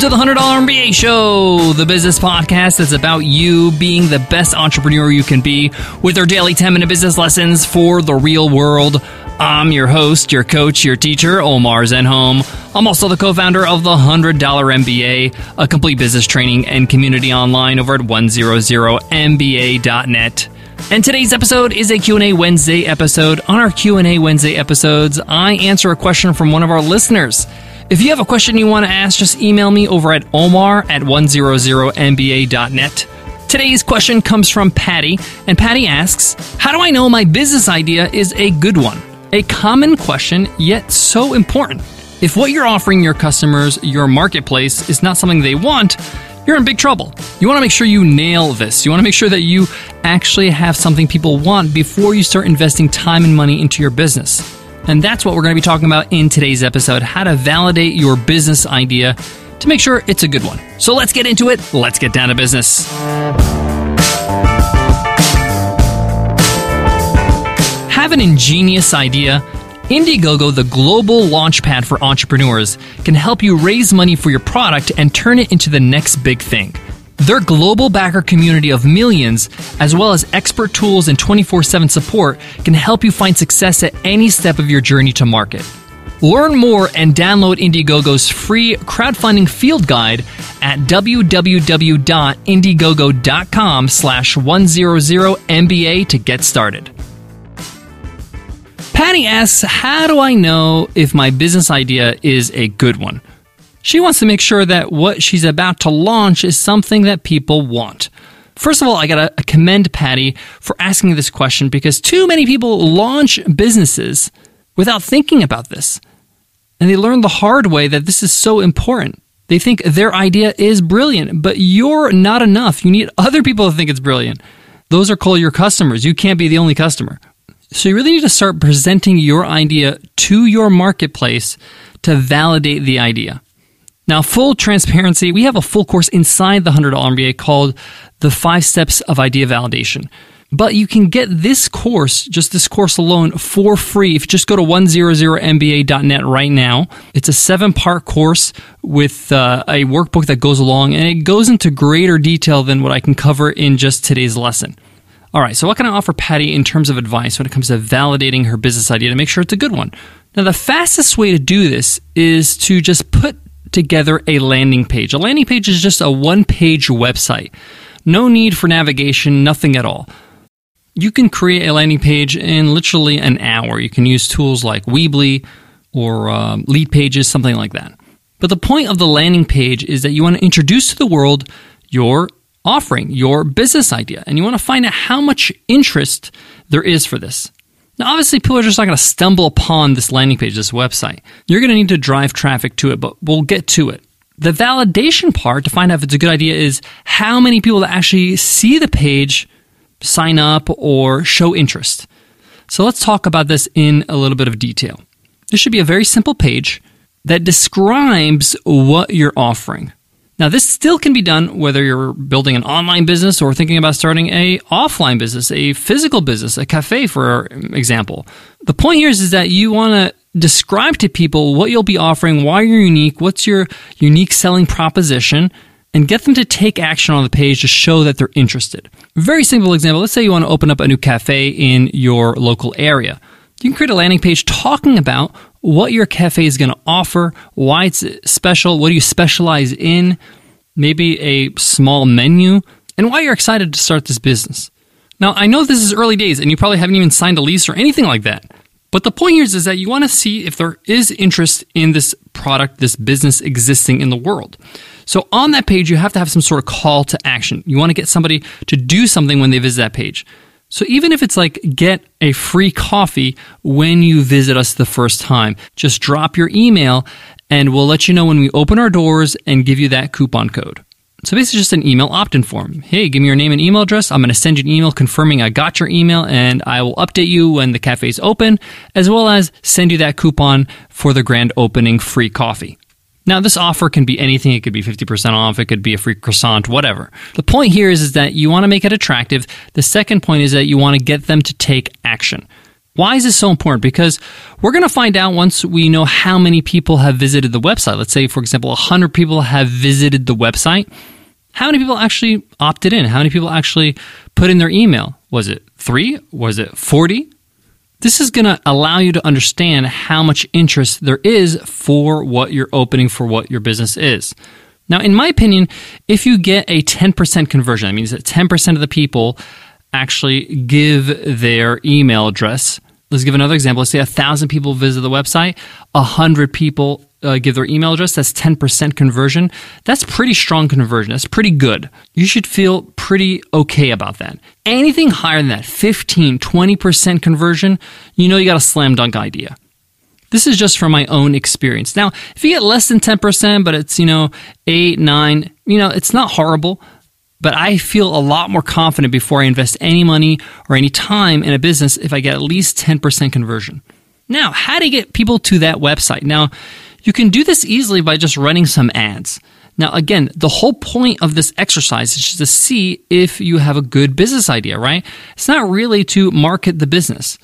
to the $100 MBA Show, the business podcast that's about you being the best entrepreneur you can be with our daily 10 minute business lessons for the real world. I'm your host, your coach, your teacher, Omar Zenhom. I'm also the co-founder of the $100 MBA, a complete business training and community online over at 100mba.net. And today's episode is a Q&A Wednesday episode. On our Q&A Wednesday episodes, I answer a question from one of our listeners. If you have a question you want to ask, just email me over at omar at 100mba.net. Today's question comes from Patty, and Patty asks, How do I know my business idea is a good one? A common question, yet so important. If what you're offering your customers, your marketplace, is not something they want, you're in big trouble. You want to make sure you nail this. You want to make sure that you actually have something people want before you start investing time and money into your business. And that's what we're going to be talking about in today's episode how to validate your business idea to make sure it's a good one. So let's get into it. Let's get down to business. Have an ingenious idea? Indiegogo, the global launchpad for entrepreneurs, can help you raise money for your product and turn it into the next big thing. Their global backer community of millions, as well as expert tools and 24 7 support, can help you find success at any step of your journey to market. Learn more and download Indiegogo's free crowdfunding field guide at www.indiegogo.com slash 100MBA to get started. Patty asks, How do I know if my business idea is a good one? She wants to make sure that what she's about to launch is something that people want. First of all, I gotta commend Patty for asking this question because too many people launch businesses without thinking about this. And they learn the hard way that this is so important. They think their idea is brilliant, but you're not enough. You need other people to think it's brilliant. Those are called your customers. You can't be the only customer. So you really need to start presenting your idea to your marketplace to validate the idea. Now, full transparency, we have a full course inside the $100 MBA called The Five Steps of Idea Validation. But you can get this course, just this course alone, for free if you just go to 100mba.net right now. It's a seven part course with uh, a workbook that goes along, and it goes into greater detail than what I can cover in just today's lesson. All right, so what can I offer Patty in terms of advice when it comes to validating her business idea to make sure it's a good one? Now, the fastest way to do this is to just put together a landing page. A landing page is just a one page website. No need for navigation, nothing at all. You can create a landing page in literally an hour. You can use tools like Weebly or uh, Leadpages, something like that. But the point of the landing page is that you want to introduce to the world your offering, your business idea, and you want to find out how much interest there is for this. Now, obviously, people are just not going to stumble upon this landing page, this website. You're going to need to drive traffic to it, but we'll get to it. The validation part to find out if it's a good idea is how many people that actually see the page sign up or show interest. So let's talk about this in a little bit of detail. This should be a very simple page that describes what you're offering. Now, this still can be done whether you're building an online business or thinking about starting a offline business, a physical business, a cafe, for example. The point here is, is that you want to describe to people what you'll be offering, why you're unique, what's your unique selling proposition, and get them to take action on the page to show that they're interested. Very simple example. Let's say you want to open up a new cafe in your local area. You can create a landing page talking about what your cafe is going to offer, why it's special, what do you specialize in, maybe a small menu, and why you're excited to start this business. Now, I know this is early days and you probably haven't even signed a lease or anything like that. But the point here is, is that you want to see if there is interest in this product, this business existing in the world. So on that page, you have to have some sort of call to action. You want to get somebody to do something when they visit that page. So even if it's like get a free coffee when you visit us the first time, just drop your email and we'll let you know when we open our doors and give you that coupon code. So basically just an email opt-in form. Hey, give me your name and email address. I'm going to send you an email confirming I got your email and I will update you when the cafe is open as well as send you that coupon for the grand opening free coffee. Now, this offer can be anything. It could be 50% off. It could be a free croissant, whatever. The point here is, is that you want to make it attractive. The second point is that you want to get them to take action. Why is this so important? Because we're going to find out once we know how many people have visited the website. Let's say, for example, 100 people have visited the website. How many people actually opted in? How many people actually put in their email? Was it three? Was it 40? This is going to allow you to understand how much interest there is for what you're opening, for what your business is. Now, in my opinion, if you get a 10% conversion, that means that 10% of the people actually give their email address. Let's give another example. Let's say a thousand people visit the website, a hundred people uh, give their email address. That's 10% conversion. That's pretty strong conversion. That's pretty good. You should feel pretty okay about that. Anything higher than that, 15, 20% conversion, you know you got a slam dunk idea. This is just from my own experience. Now, if you get less than 10%, but it's, you know, 8, 9, you know, it's not horrible but I feel a lot more confident before I invest any money or any time in a business if I get at least 10% conversion. Now, how to get people to that website? Now, you can do this easily by just running some ads. Now, again, the whole point of this exercise is just to see if you have a good business idea, right? It's not really to market the business.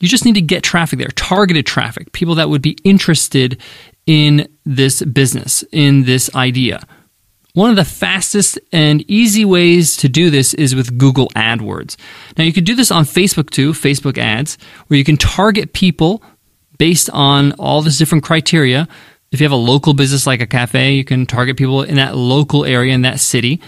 You just need to get traffic there, targeted traffic, people that would be interested in this business, in this idea. One of the fastest and easy ways to do this is with Google AdWords. Now, you can do this on Facebook too, Facebook ads, where you can target people based on all this different criteria. If you have a local business like a cafe, you can target people in that local area, in that city.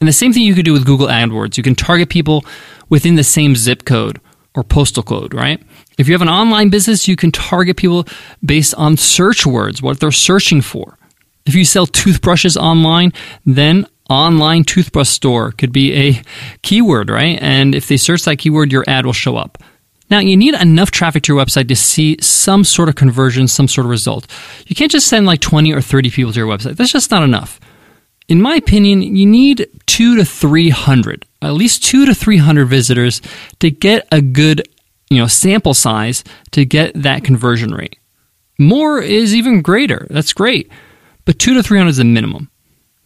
And the same thing you could do with Google AdWords. You can target people within the same zip code or postal code, right? If you have an online business, you can target people based on search words, what they're searching for. If you sell toothbrushes online, then online toothbrush store could be a keyword, right? And if they search that keyword, your ad will show up. Now, you need enough traffic to your website to see some sort of conversion, some sort of result. You can't just send like 20 or 30 people to your website. That's just not enough. In my opinion, you need two to 300, at least two to 300 visitors to get a good, you know, sample size to get that conversion rate. More is even greater. That's great but two to 300 is the minimum.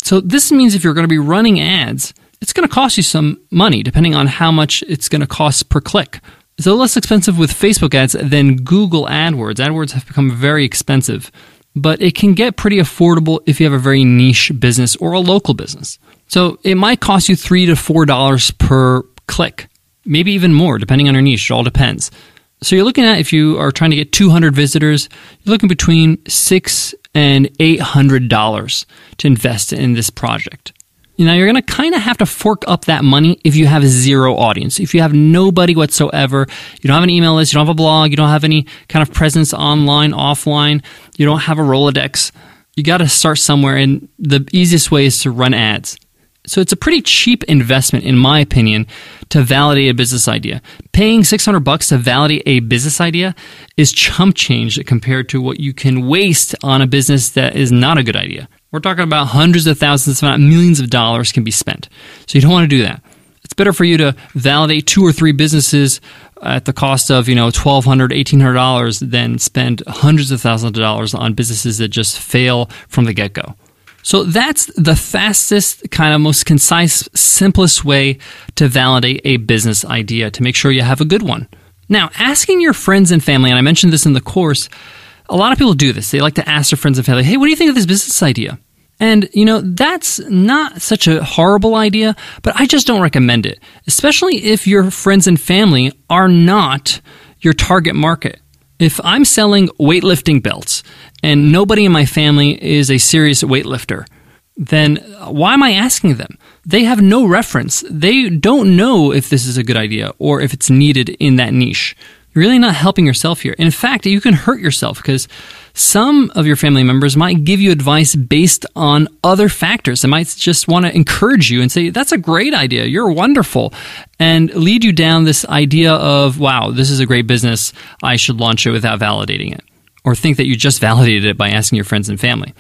So this means if you're going to be running ads, it's going to cost you some money depending on how much it's going to cost per click. Little less expensive with Facebook ads than Google AdWords. AdWords have become very expensive, but it can get pretty affordable if you have a very niche business or a local business. So it might cost you three to four dollars per click, maybe even more, depending on your niche. It all depends. So you're looking at if you are trying to get 200 visitors, you're looking between six and $800 to invest in this project. Now, you're going to kind of have to fork up that money if you have zero audience. If you have nobody whatsoever, you don't have an email list, you don't have a blog, you don't have any kind of presence online, offline, you don't have a Rolodex. You got to start somewhere, and the easiest way is to run ads. So it's a pretty cheap investment, in my opinion, to validate a business idea. Paying 600 bucks to validate a business idea is chump change compared to what you can waste on a business that is not a good idea. We're talking about hundreds of thousands, if not millions of dollars can be spent. So you don't want to do that. It's better for you to validate two or three businesses at the cost of, you know, $1,200, $1,800 than spend hundreds of thousands of dollars on businesses that just fail from the get go. So that's the fastest, kind of most concise, simplest way to validate a business idea to make sure you have a good one. Now, asking your friends and family, and I mentioned this in the course, a lot of people do this. They like to ask their friends and family, hey, what do you think of this business idea? And, you know, that's not such a horrible idea, but I just don't recommend it, especially if your friends and family are not your target market. If I'm selling weightlifting belts and nobody in my family is a serious weightlifter, then why am I asking them? They have no reference. They don't know if this is a good idea or if it's needed in that niche. You're really not helping yourself here. In fact, you can hurt yourself because some of your family members might give you advice based on other factors. They might just want to encourage you and say, That's a great idea. You're wonderful. And lead you down this idea of, Wow, this is a great business. I should launch it without validating it. Or think that you just validated it by asking your friends and family.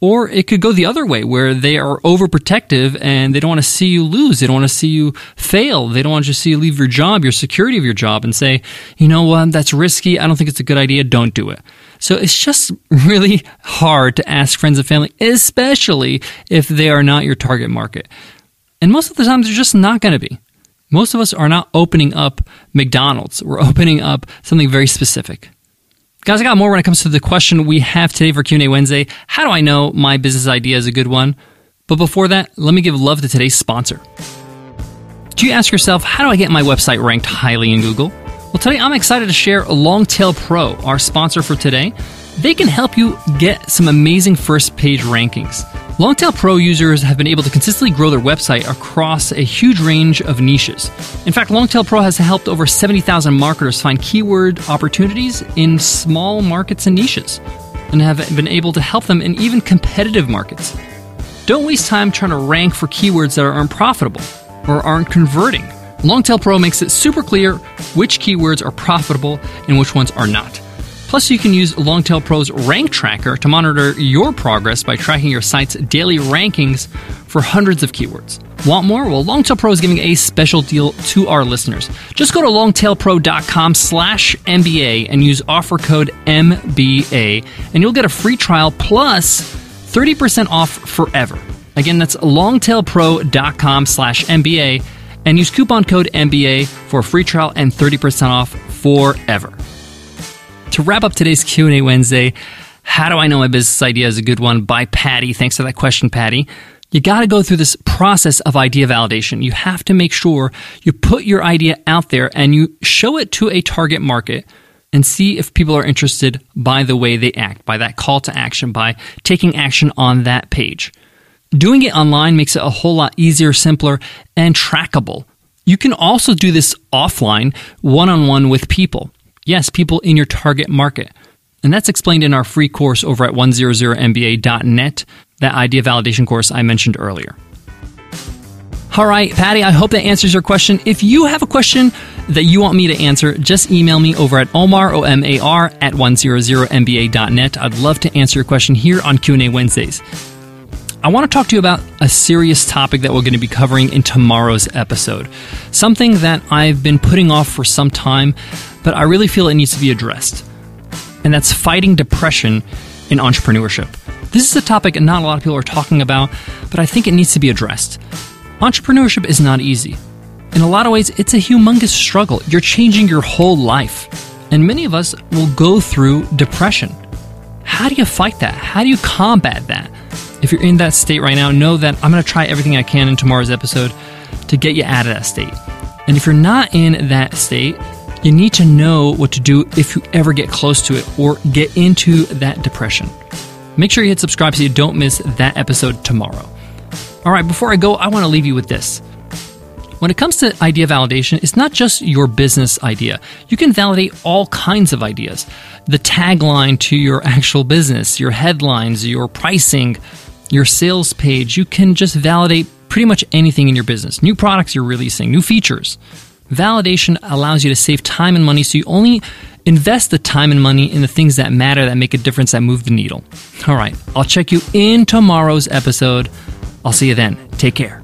Or it could go the other way where they are overprotective and they don't want to see you lose. They don't want to see you fail. They don't want to see you leave your job, your security of your job, and say, you know what, that's risky. I don't think it's a good idea. Don't do it. So it's just really hard to ask friends and family, especially if they are not your target market. And most of the time, they're just not going to be. Most of us are not opening up McDonald's. We're opening up something very specific. Guys, I got more when it comes to the question we have today for Q&A Wednesday. How do I know my business idea is a good one? But before that, let me give love to today's sponsor. Do you ask yourself, how do I get my website ranked highly in Google? Well, today I'm excited to share Longtail Pro, our sponsor for today. They can help you get some amazing first page rankings. Longtail Pro users have been able to consistently grow their website across a huge range of niches. In fact, Longtail Pro has helped over 70,000 marketers find keyword opportunities in small markets and niches, and have been able to help them in even competitive markets. Don't waste time trying to rank for keywords that are unprofitable or aren't converting. Longtail Pro makes it super clear which keywords are profitable and which ones are not. Plus, you can use Longtail Pro's Rank Tracker to monitor your progress by tracking your site's daily rankings for hundreds of keywords. Want more? Well, Longtail Pro is giving a special deal to our listeners. Just go to longtailpro.com slash MBA and use offer code MBA, and you'll get a free trial plus 30% off forever. Again, that's longtailpro.com slash MBA, and use coupon code MBA for a free trial and 30% off forever to wrap up today's Q&A Wednesday, how do I know my business idea is a good one by Patty. Thanks for that question, Patty. You got to go through this process of idea validation. You have to make sure you put your idea out there and you show it to a target market and see if people are interested by the way they act, by that call to action, by taking action on that page. Doing it online makes it a whole lot easier, simpler, and trackable. You can also do this offline, one on one with people. Yes, people in your target market. And that's explained in our free course over at 100mba.net, that idea validation course I mentioned earlier. All right, Patty, I hope that answers your question. If you have a question that you want me to answer, just email me over at omar, O-M-A-R, at 100mba.net. I'd love to answer your question here on Q&A Wednesdays. I want to talk to you about a serious topic that we're going to be covering in tomorrow's episode. Something that I've been putting off for some time, but I really feel it needs to be addressed. And that's fighting depression in entrepreneurship. This is a topic not a lot of people are talking about, but I think it needs to be addressed. Entrepreneurship is not easy. In a lot of ways, it's a humongous struggle. You're changing your whole life. And many of us will go through depression. How do you fight that? How do you combat that? If you're in that state right now, know that I'm going to try everything I can in tomorrow's episode to get you out of that state. And if you're not in that state, you need to know what to do if you ever get close to it or get into that depression. Make sure you hit subscribe so you don't miss that episode tomorrow. All right, before I go, I want to leave you with this. When it comes to idea validation, it's not just your business idea. You can validate all kinds of ideas. The tagline to your actual business, your headlines, your pricing, your sales page, you can just validate pretty much anything in your business. New products you're releasing, new features. Validation allows you to save time and money so you only invest the time and money in the things that matter, that make a difference, that move the needle. All right, I'll check you in tomorrow's episode. I'll see you then. Take care.